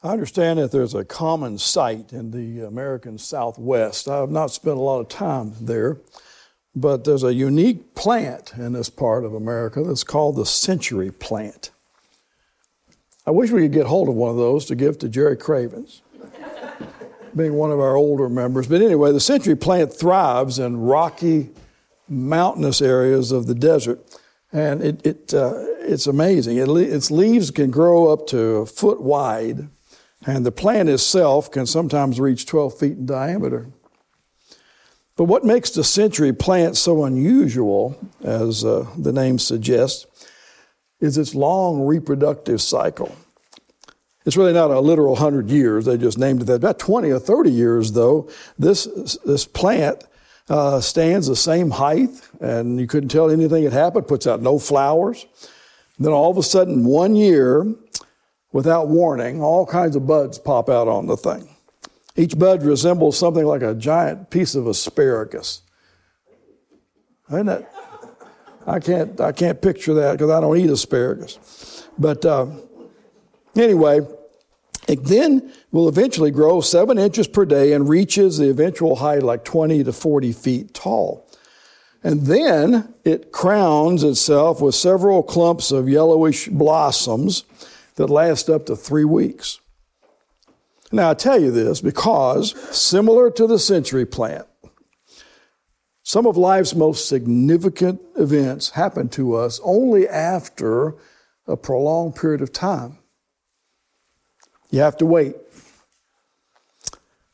I understand that there's a common sight in the American Southwest. I have not spent a lot of time there, but there's a unique plant in this part of America that's called the century plant. I wish we could get hold of one of those to give to Jerry Cravens, being one of our older members. But anyway, the century plant thrives in rocky, mountainous areas of the desert. And it, it, uh, it's amazing. It, its leaves can grow up to a foot wide, and the plant itself can sometimes reach 12 feet in diameter. But what makes the century plant so unusual, as uh, the name suggests, is its long reproductive cycle. It's really not a literal 100 years, they just named it that. About 20 or 30 years, though, this, this plant uh, stands the same height, and you couldn't tell anything had happened, puts out no flowers. Then all of a sudden, one year, without warning, all kinds of buds pop out on the thing. Each bud resembles something like a giant piece of asparagus. Isn't that? I can't, I can't picture that because I don't eat asparagus. But uh, anyway, it then will eventually grow seven inches per day and reaches the eventual height like 20 to 40 feet tall. And then it crowns itself with several clumps of yellowish blossoms that last up to three weeks. Now, I tell you this because, similar to the century plant, some of life's most significant events happen to us only after a prolonged period of time. You have to wait.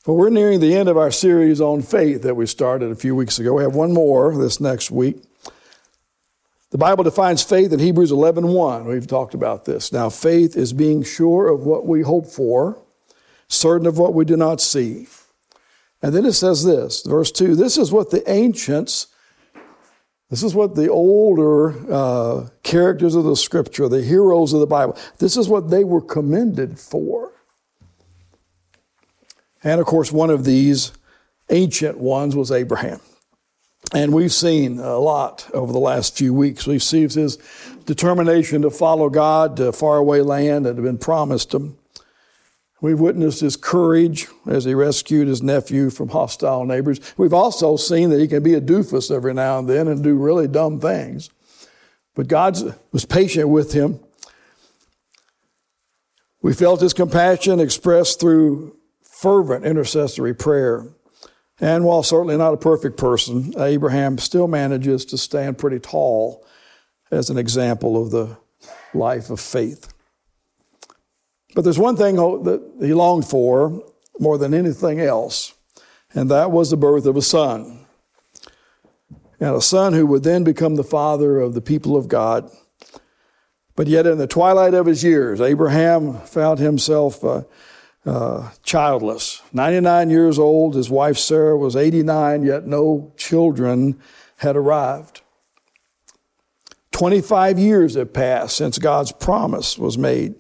But we're nearing the end of our series on faith that we started a few weeks ago. We have one more this next week. The Bible defines faith in Hebrews 11:1. We've talked about this. Now, faith is being sure of what we hope for, certain of what we do not see. And then it says this, verse 2 this is what the ancients, this is what the older uh, characters of the scripture, the heroes of the Bible, this is what they were commended for. And of course, one of these ancient ones was Abraham. And we've seen a lot over the last few weeks. We've seen his determination to follow God to faraway land that had been promised him. We've witnessed his courage as he rescued his nephew from hostile neighbors. We've also seen that he can be a doofus every now and then and do really dumb things. But God was patient with him. We felt his compassion expressed through fervent intercessory prayer. And while certainly not a perfect person, Abraham still manages to stand pretty tall as an example of the life of faith. But there's one thing that he longed for more than anything else, and that was the birth of a son. And a son who would then become the father of the people of God. But yet, in the twilight of his years, Abraham found himself uh, uh, childless. 99 years old, his wife Sarah was 89, yet no children had arrived. 25 years had passed since God's promise was made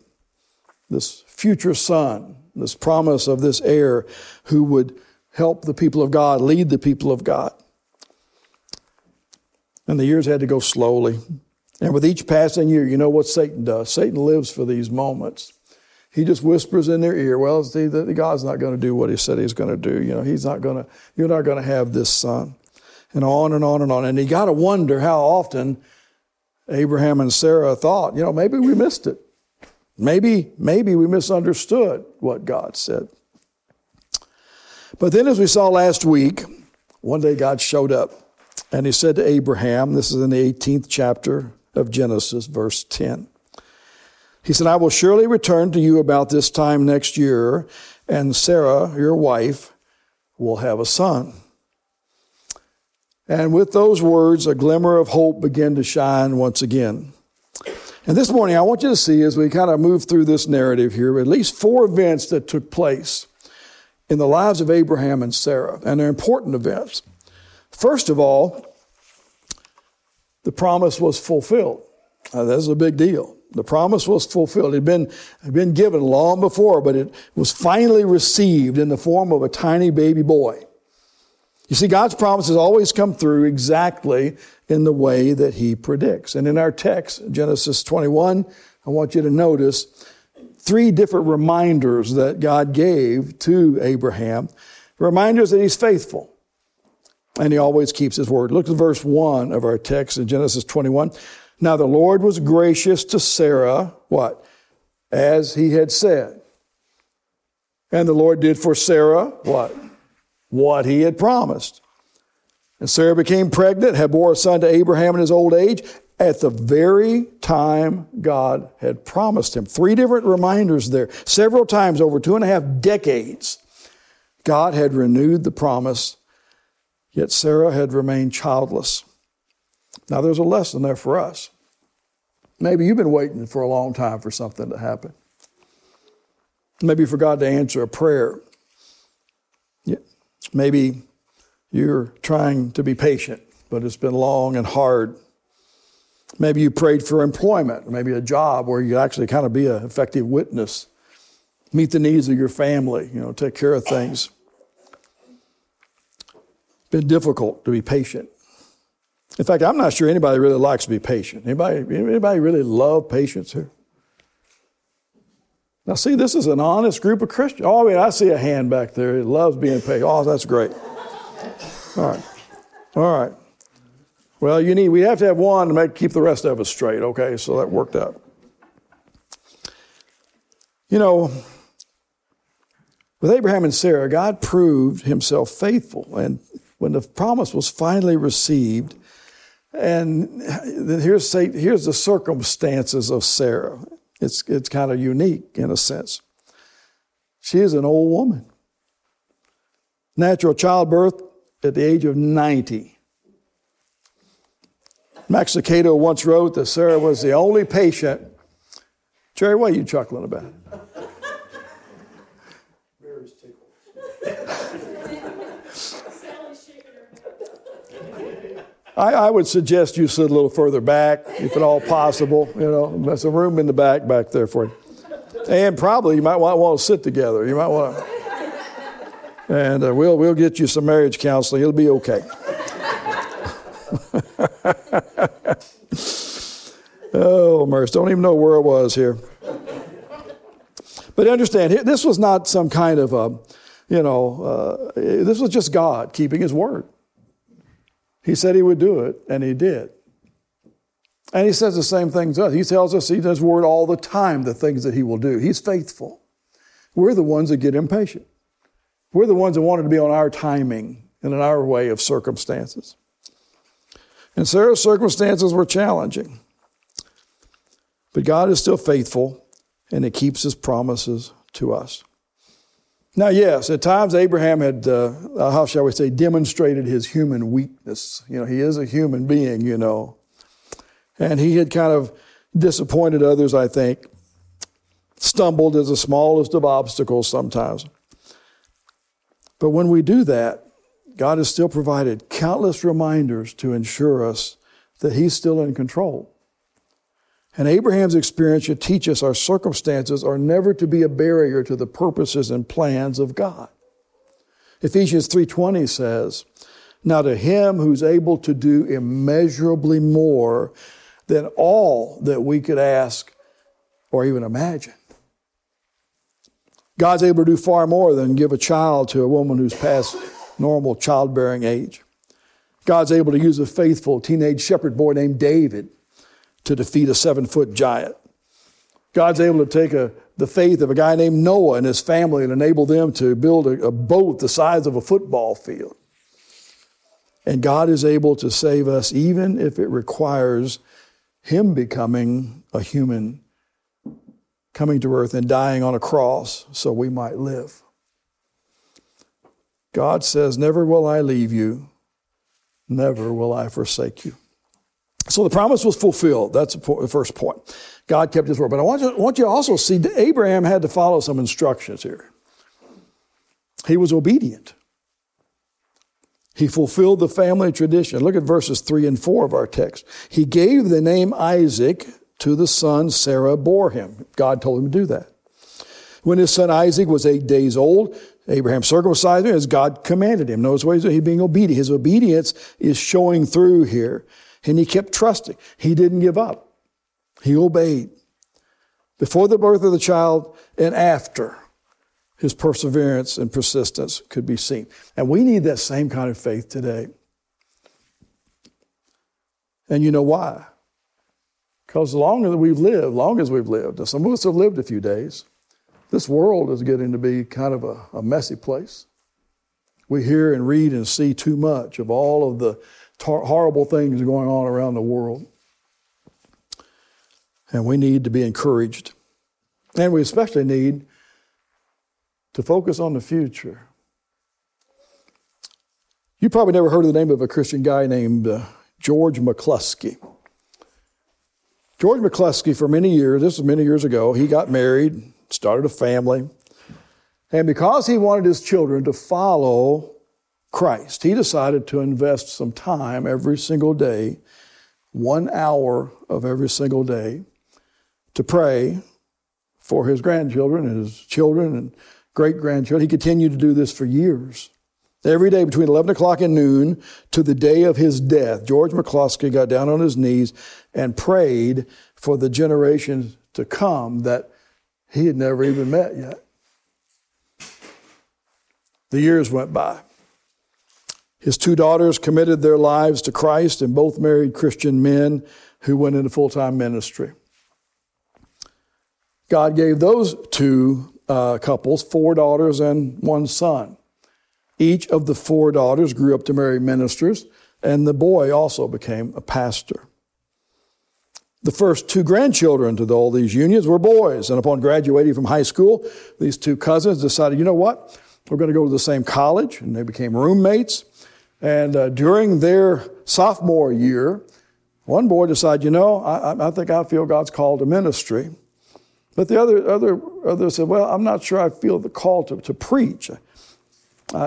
this future son, this promise of this heir who would help the people of God, lead the people of God. And the years had to go slowly. And with each passing year, you know what Satan does. Satan lives for these moments. He just whispers in their ear, well, see, the, God's not going to do what he said he's going to do. You know, he's not going to, you're not going to have this son. And on and on and on. And you got to wonder how often Abraham and Sarah thought, you know, maybe we missed it. Maybe, maybe we misunderstood what God said. But then, as we saw last week, one day God showed up and he said to Abraham, this is in the 18th chapter of Genesis, verse 10. He said, I will surely return to you about this time next year, and Sarah, your wife, will have a son. And with those words, a glimmer of hope began to shine once again. And this morning, I want you to see as we kind of move through this narrative here, at least four events that took place in the lives of Abraham and Sarah, and they're important events. First of all, the promise was fulfilled. That's a big deal. The promise was fulfilled. It had been, had been given long before, but it was finally received in the form of a tiny baby boy. You see, God's promises always come through exactly in the way that He predicts. And in our text, Genesis 21, I want you to notice three different reminders that God gave to Abraham, reminders that he's faithful and he always keeps his word. Look at verse 1 of our text in Genesis 21. Now the Lord was gracious to Sarah, what? As he had said. And the Lord did for Sarah, what? What he had promised. And Sarah became pregnant, had bore a son to Abraham in his old age, at the very time God had promised him. Three different reminders there. Several times over two and a half decades, God had renewed the promise Yet Sarah had remained childless. Now, there's a lesson there for us. Maybe you've been waiting for a long time for something to happen. Maybe for God to answer a prayer. Maybe you're trying to be patient, but it's been long and hard. Maybe you prayed for employment, maybe a job where you could actually kind of be an effective witness, meet the needs of your family, you know, take care of things been difficult to be patient. In fact, I'm not sure anybody really likes to be patient. Anybody, anybody really love patience here? Now, see, this is an honest group of Christians. Oh, mean, I see a hand back there. It loves being patient. Oh, that's great. All right. All right. Well, you need, we have to have one to make, keep the rest of us straight, okay? So that worked out. You know, with Abraham and Sarah, God proved himself faithful. And when the promise was finally received, and here's, here's the circumstances of Sarah. It's, it's kind of unique in a sense. She is an old woman. Natural childbirth at the age of 90. Max Lucado once wrote that Sarah was the only patient. Jerry, what are you chuckling about? I, I, would suggest you sit a little further back, if at all possible. You know, there's a room in the back back there for you. And probably you might want, want to sit together. You might want to. And uh, we'll, we'll get you some marriage counseling. It'll be okay. oh, mercy. Don't even know where I was here. But understand, this was not some kind of a, you know, uh, this was just God keeping his word. He said he would do it, and he did. And he says the same things to us. He tells us he does word all the time, the things that he will do. He's faithful. We're the ones that get impatient. We're the ones that wanted to be on our timing and in our way of circumstances. And Sarah's circumstances were challenging. But God is still faithful, and He keeps His promises to us. Now, yes, at times Abraham had, uh, uh, how shall we say, demonstrated his human weakness. You know, he is a human being, you know. And he had kind of disappointed others, I think, stumbled as the smallest of obstacles sometimes. But when we do that, God has still provided countless reminders to ensure us that He's still in control. And Abraham's experience should teach us our circumstances are never to be a barrier to the purposes and plans of God. Ephesians 3:20 says, "Now to him who's able to do immeasurably more than all that we could ask or even imagine." God's able to do far more than give a child to a woman who's past normal childbearing age. God's able to use a faithful teenage shepherd boy named David to defeat a seven foot giant. God's able to take a, the faith of a guy named Noah and his family and enable them to build a, a boat the size of a football field. And God is able to save us even if it requires Him becoming a human, coming to earth and dying on a cross so we might live. God says, Never will I leave you, never will I forsake you. So the promise was fulfilled. That's the first point. God kept his word. But I want you, I want you to also see that Abraham had to follow some instructions here. He was obedient. He fulfilled the family tradition. Look at verses 3 and 4 of our text. He gave the name Isaac to the son Sarah bore him. God told him to do that. When his son Isaac was eight days old, Abraham circumcised him as God commanded him. Notice ways he's being obedient. His obedience is showing through here. And he kept trusting. He didn't give up. He obeyed. before the birth of the child and after his perseverance and persistence could be seen. And we need that same kind of faith today. And you know why? Because long as we've lived, long as we've lived, and some of us have lived a few days, this world is getting to be kind of a, a messy place. We hear and read and see too much of all of the tar- horrible things going on around the world. And we need to be encouraged. And we especially need to focus on the future. You probably never heard of the name of a Christian guy named uh, George McCluskey. George McCluskey, for many years, this was many years ago, he got married, started a family, and because he wanted his children to follow Christ, he decided to invest some time every single day, one hour of every single day, to pray for his grandchildren and his children and great grandchildren. He continued to do this for years. Every day between 11 o'clock and noon to the day of his death, George McCluskey got down on his knees and prayed for the generations to come that he had never even met yet. The years went by. His two daughters committed their lives to Christ and both married Christian men who went into full time ministry. God gave those two uh, couples four daughters and one son. Each of the four daughters grew up to marry ministers, and the boy also became a pastor. The first two grandchildren to all these unions were boys, and upon graduating from high school, these two cousins decided, you know what? We're going to go to the same college, and they became roommates. And uh, during their sophomore year, one boy decided, you know, I, I think I feel God's called to ministry. But the other, other, other said, well, I'm not sure I feel the call to, to preach. Uh,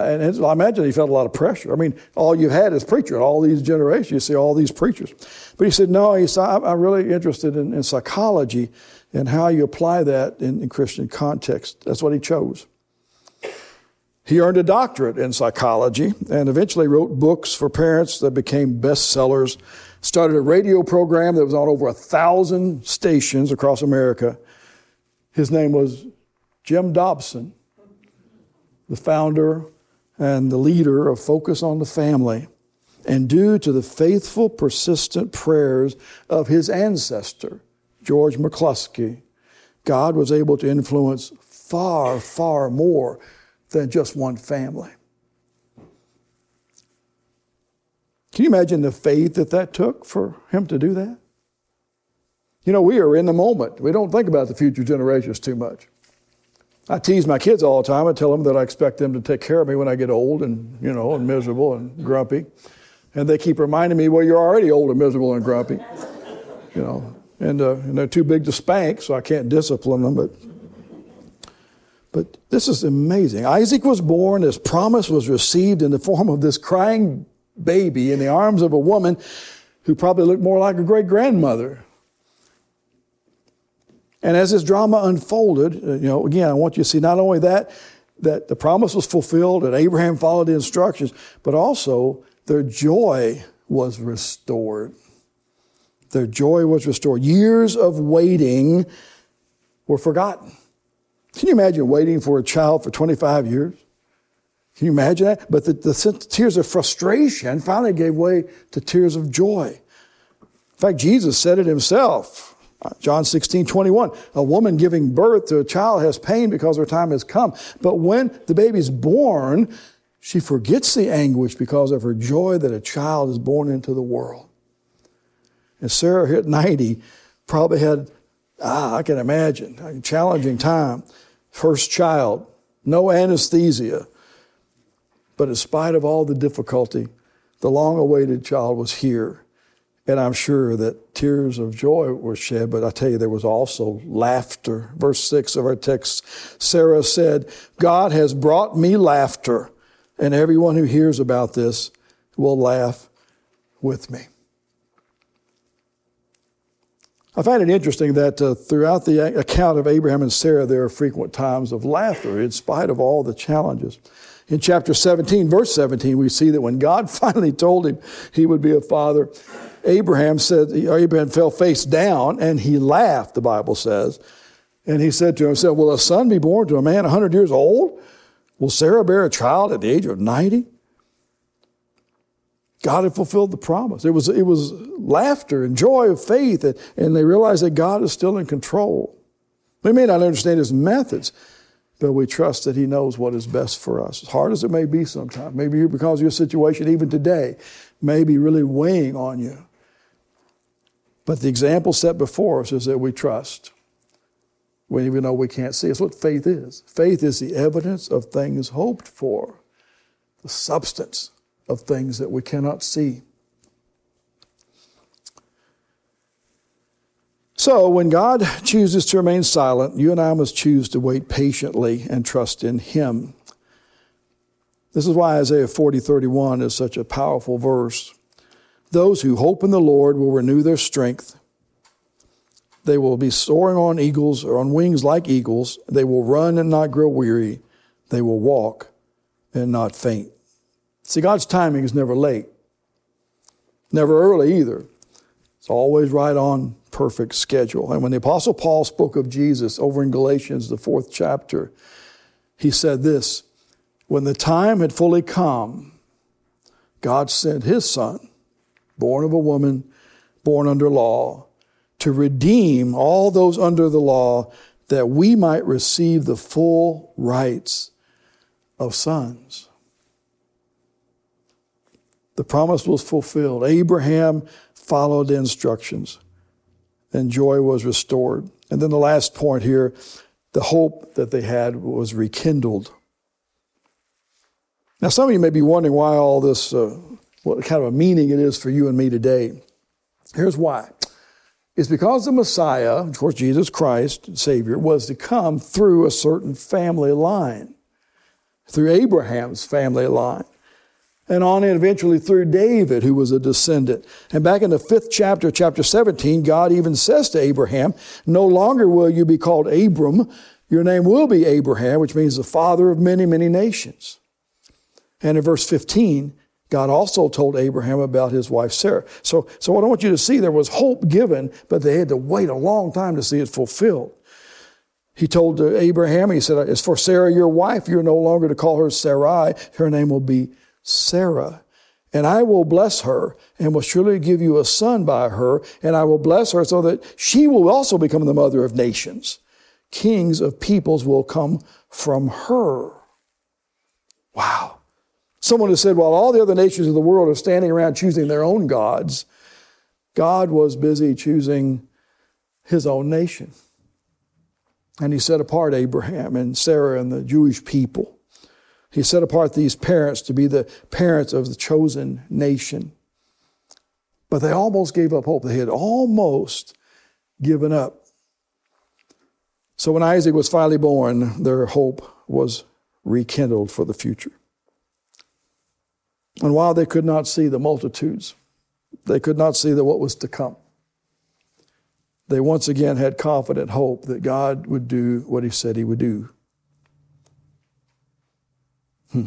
and his, I imagine he felt a lot of pressure. I mean, all you had is preacher. All these generations, you see all these preachers. But he said, no, he said, I'm really interested in, in psychology and how you apply that in, in Christian context. That's what he chose. He earned a doctorate in psychology and eventually wrote books for parents that became bestsellers. Started a radio program that was on over a thousand stations across America his name was Jim Dobson, the founder and the leader of Focus on the Family. And due to the faithful, persistent prayers of his ancestor, George McCluskey, God was able to influence far, far more than just one family. Can you imagine the faith that that took for him to do that? You know, we are in the moment. We don't think about the future generations too much. I tease my kids all the time. I tell them that I expect them to take care of me when I get old and, you know, and miserable and grumpy. And they keep reminding me, well, you're already old and miserable and grumpy. You know, and, uh, and they're too big to spank, so I can't discipline them. But, but this is amazing. Isaac was born, his promise was received in the form of this crying baby in the arms of a woman who probably looked more like a great grandmother and as this drama unfolded, uh, you know, again, I want you to see not only that, that the promise was fulfilled and Abraham followed the instructions, but also their joy was restored. Their joy was restored. Years of waiting were forgotten. Can you imagine waiting for a child for 25 years? Can you imagine that? But the, the tears of frustration finally gave way to tears of joy. In fact, Jesus said it himself. Uh, John 16, 21. A woman giving birth to a child has pain because her time has come. But when the baby's born, she forgets the anguish because of her joy that a child is born into the world. And Sarah hit 90, probably had, ah, I can imagine, a challenging time. First child, no anesthesia. But in spite of all the difficulty, the long awaited child was here. And I'm sure that tears of joy were shed, but I tell you, there was also laughter. Verse 6 of our text Sarah said, God has brought me laughter, and everyone who hears about this will laugh with me. I find it interesting that uh, throughout the account of Abraham and Sarah, there are frequent times of laughter in spite of all the challenges. In chapter 17, verse 17, we see that when God finally told him he would be a father, Abraham said, Abraham fell face down and he laughed, the Bible says. And he said to himself, Will a son be born to a man 100 years old? Will Sarah bear a child at the age of 90? God had fulfilled the promise. It was, it was laughter and joy of faith, and, and they realized that God is still in control. We may not understand his methods, but we trust that he knows what is best for us. As hard as it may be sometimes, maybe because of your situation, even today, may be really weighing on you. But the example set before us is that we trust. We even know we can't see. It's what faith is. Faith is the evidence of things hoped for, the substance of things that we cannot see. So, when God chooses to remain silent, you and I must choose to wait patiently and trust in Him. This is why Isaiah 40 31 is such a powerful verse. Those who hope in the Lord will renew their strength. They will be soaring on eagles or on wings like eagles. They will run and not grow weary. They will walk and not faint. See, God's timing is never late, never early either. It's always right on perfect schedule. And when the Apostle Paul spoke of Jesus over in Galatians, the fourth chapter, he said this When the time had fully come, God sent his son, born of a woman, born under law, to redeem all those under the law that we might receive the full rights of sons the promise was fulfilled. Abraham followed the instructions, and joy was restored. And then the last point here the hope that they had was rekindled. Now, some of you may be wondering why all this, uh, what kind of a meaning it is for you and me today. Here's why. It's because the Messiah, of course, Jesus Christ, Savior, was to come through a certain family line, through Abraham's family line and on eventually through David, who was a descendant. And back in the fifth chapter, chapter 17, God even says to Abraham, No longer will you be called Abram, your name will be Abraham, which means the father of many, many nations. And in verse 15, God also told Abraham about his wife Sarah. So, so what I want you to see, there was hope given, but they had to wait a long time to see it fulfilled. He told Abraham, he said, As for Sarah, your wife, you're no longer to call her Sarai, her name will be Sarah. And I will bless her and will surely give you a son by her. And I will bless her so that she will also become the mother of nations. Kings of peoples will come from her. Wow. Someone has said, while all the other nations of the world are standing around choosing their own gods, God was busy choosing his own nation. And he set apart Abraham and Sarah and the Jewish people. He set apart these parents to be the parents of the chosen nation. But they almost gave up hope. They had almost given up. So when Isaac was finally born, their hope was rekindled for the future. And while they could not see the multitudes, they could not see what was to come. They once again had confident hope that God would do what He said He would do. Hmm.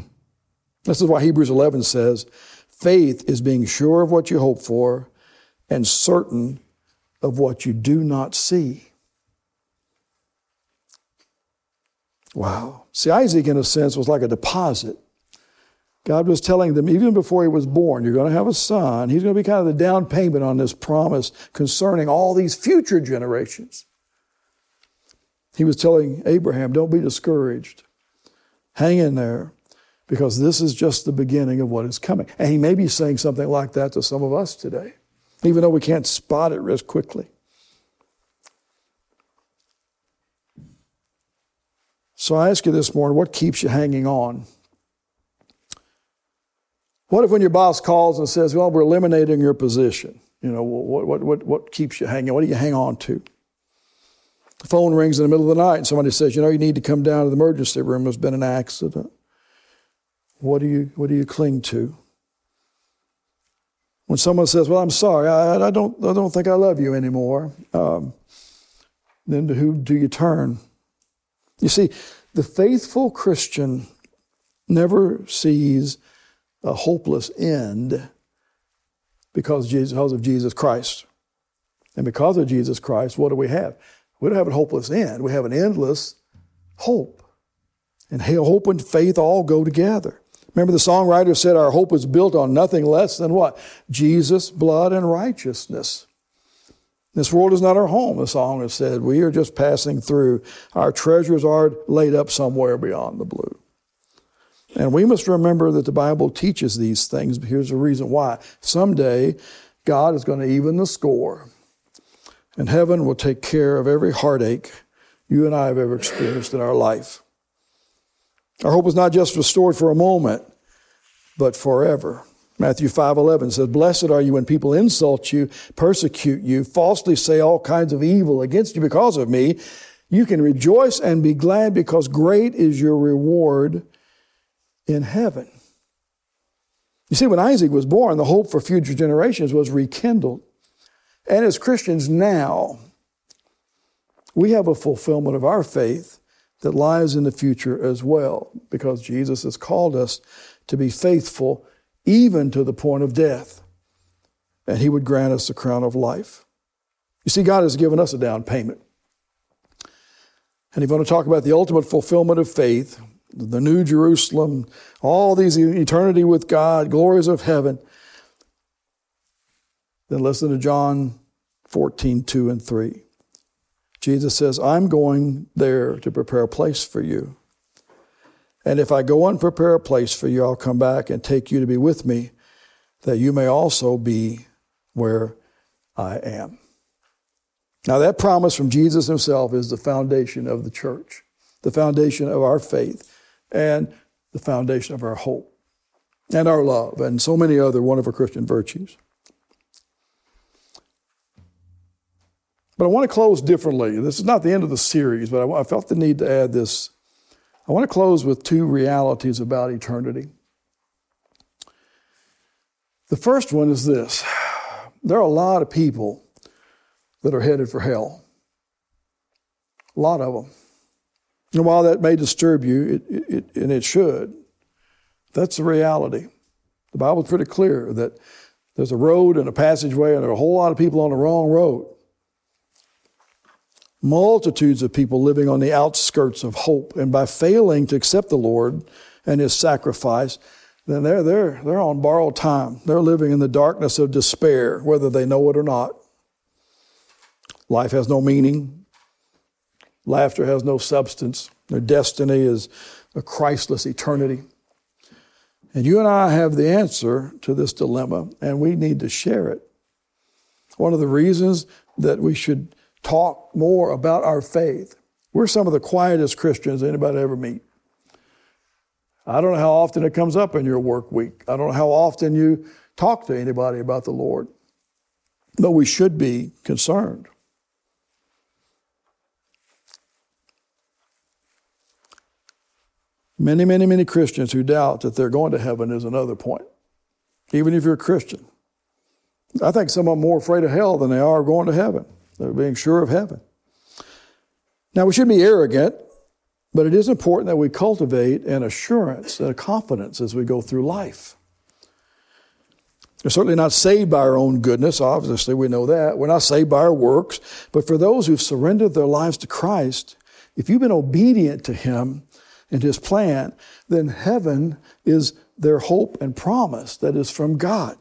This is why Hebrews 11 says, faith is being sure of what you hope for and certain of what you do not see. Wow. See, Isaac, in a sense, was like a deposit. God was telling them, even before he was born, you're going to have a son. He's going to be kind of the down payment on this promise concerning all these future generations. He was telling Abraham, don't be discouraged. Hang in there because this is just the beginning of what is coming. And he may be saying something like that to some of us today, even though we can't spot it as quickly. So I ask you this morning what keeps you hanging on? What if when your boss calls and says, Well, we're eliminating your position? You know, what, what, what, what keeps you hanging? What do you hang on to? The phone rings in the middle of the night and somebody says, You know, you need to come down to the emergency room. There's been an accident. What do you, what do you cling to? When someone says, Well, I'm sorry, I, I don't, I don't think I love you anymore, um, then to who do you turn? You see, the faithful Christian never sees a hopeless end because, of Jesus Christ. And because of Jesus Christ, what do we have? We don't have a hopeless end. We have an endless hope. And hope and faith all go together. Remember, the songwriter said our hope is built on nothing less than what? Jesus, blood, and righteousness. This world is not our home, the song has said. We are just passing through. Our treasures are laid up somewhere beyond the blue. And we must remember that the Bible teaches these things, but here's the reason why. Someday, God is going to even the score, and heaven will take care of every heartache you and I have ever experienced in our life. Our hope is not just restored for a moment, but forever. Matthew 5:11 says, "Blessed are you when people insult you, persecute you, falsely say all kinds of evil against you because of me. You can rejoice and be glad because great is your reward in heaven." You see, when Isaac was born, the hope for future generations was rekindled. And as Christians now, we have a fulfillment of our faith that lies in the future as well, because Jesus has called us to be faithful even to the point of death. And He would grant us the crown of life. You see, God has given us a down payment. And if you want to talk about the ultimate fulfillment of faith, the New Jerusalem, all these eternity with God, glories of heaven, then listen to John 14, 2 and 3. Jesus says, I'm going there to prepare a place for you. And if I go and prepare a place for you, I'll come back and take you to be with me, that you may also be where I am. Now, that promise from Jesus himself is the foundation of the church, the foundation of our faith, and the foundation of our hope, and our love, and so many other wonderful Christian virtues. But I want to close differently. This is not the end of the series, but I, felt the need to add this. I want to close with two realities about eternity. The first one is this there are a lot of people that are headed for hell. A lot of them. And while that may disturb you, it, it, and it should, that's the reality. The Bible's pretty clear that there's a road and a passageway, and there are a whole lot of people on the wrong road multitudes of people living on the outskirts of hope. And by failing to accept the Lord and his sacrifice, then they're, they're, they're on borrowed time. They're living in the darkness of despair, whether they know it or not. Life has no meaning. Laughter has no substance. Their destiny is a Christless eternity. And you and I have the answer to this dilemma, and we need to share it. One of the reasons that we should talk more about our faith. We're some of the quietest Christians anybody ever meet. I don't know how often it comes up in your work week. I don't know how often you talk to anybody about the Lord. But we should be concerned. Many, many, many Christians who doubt that they're going to heaven is another point, even if you're a Christian. I think some are more afraid of hell than they are going to heaven. They're being sure of heaven. Now, we shouldn't be arrogant, but it is important that we cultivate an assurance and a confidence as we go through life. We're certainly not saved by our own goodness, obviously, we know that. We're not saved by our works. But for those who've surrendered their lives to Christ, if you've been obedient to Him and His plan, then heaven is their hope and promise that is from God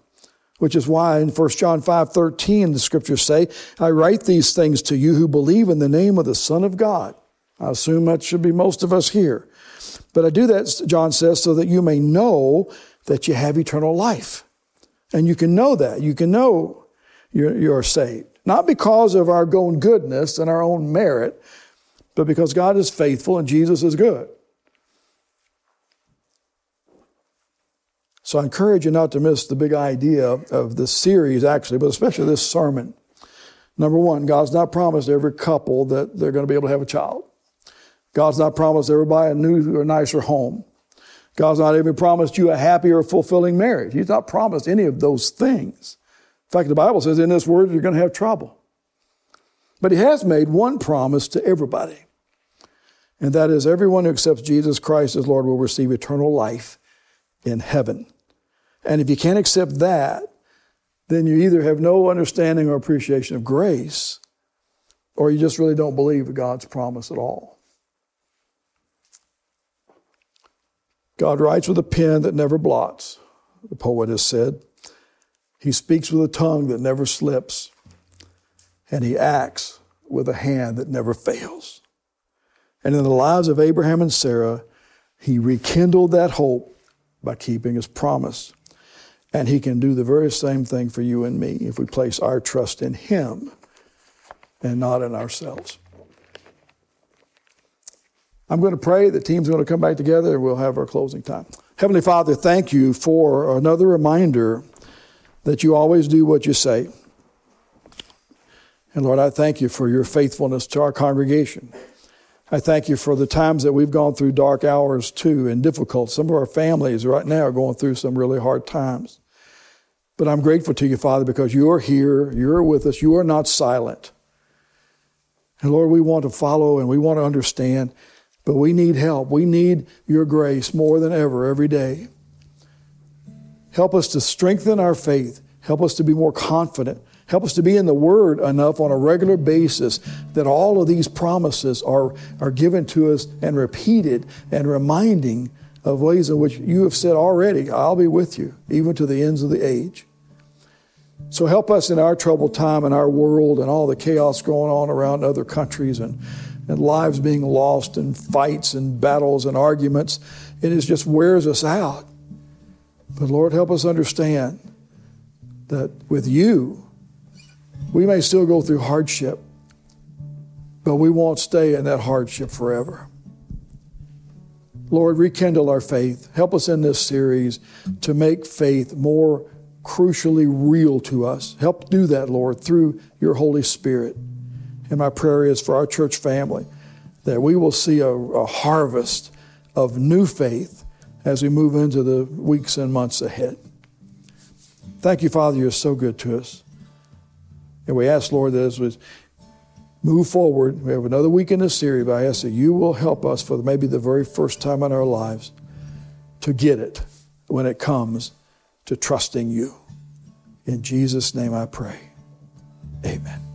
which is why in 1 John 5 13, the scriptures say, I write these things to you who believe in the name of the Son of God. I assume that should be most of us here. But I do that, John says, so that you may know that you have eternal life. And you can know that. You can know you're, you're saved. Not because of our own goodness and our own merit, but because God is faithful and Jesus is good. So I encourage you not to miss the big idea of this series, actually, but especially this sermon. Number one, God's not promised every couple that they're going to be able to have a child. God's not promised everybody a new or nicer home. God's not even promised you a happy or fulfilling marriage. He's not promised any of those things. In fact, the Bible says in this word you're going to have trouble. But He has made one promise to everybody, and that is everyone who accepts Jesus Christ as Lord will receive eternal life in heaven. And if you can't accept that, then you either have no understanding or appreciation of grace, or you just really don't believe God's promise at all. God writes with a pen that never blots, the poet has said. He speaks with a tongue that never slips, and he acts with a hand that never fails. And in the lives of Abraham and Sarah, he rekindled that hope by keeping his promise. And he can do the very same thing for you and me if we place our trust in him and not in ourselves. I'm going to pray. The team's going to come back together and we'll have our closing time. Heavenly Father, thank you for another reminder that you always do what you say. And Lord, I thank you for your faithfulness to our congregation. I thank you for the times that we've gone through dark hours too and difficult. Some of our families right now are going through some really hard times. But I'm grateful to you, Father, because you are here, you're with us, you are not silent. And Lord, we want to follow and we want to understand, but we need help. We need your grace more than ever every day. Help us to strengthen our faith. Help us to be more confident. Help us to be in the Word enough on a regular basis that all of these promises are, are given to us and repeated and reminding of ways in which you have said already, I'll be with you, even to the ends of the age. So help us in our troubled time in our world and all the chaos going on around other countries and, and lives being lost and fights and battles and arguments. It is just wears us out. But Lord, help us understand that with you, we may still go through hardship, but we won't stay in that hardship forever. Lord, rekindle our faith. Help us in this series to make faith more crucially real to us. Help do that, Lord, through your Holy Spirit. And my prayer is for our church family that we will see a, a harvest of new faith as we move into the weeks and months ahead. Thank you, Father, you're so good to us. And we ask, Lord, that as we move forward, we have another week in this series, but I ask that you will help us for maybe the very first time in our lives to get it when it comes to trusting you. In Jesus' name I pray. Amen.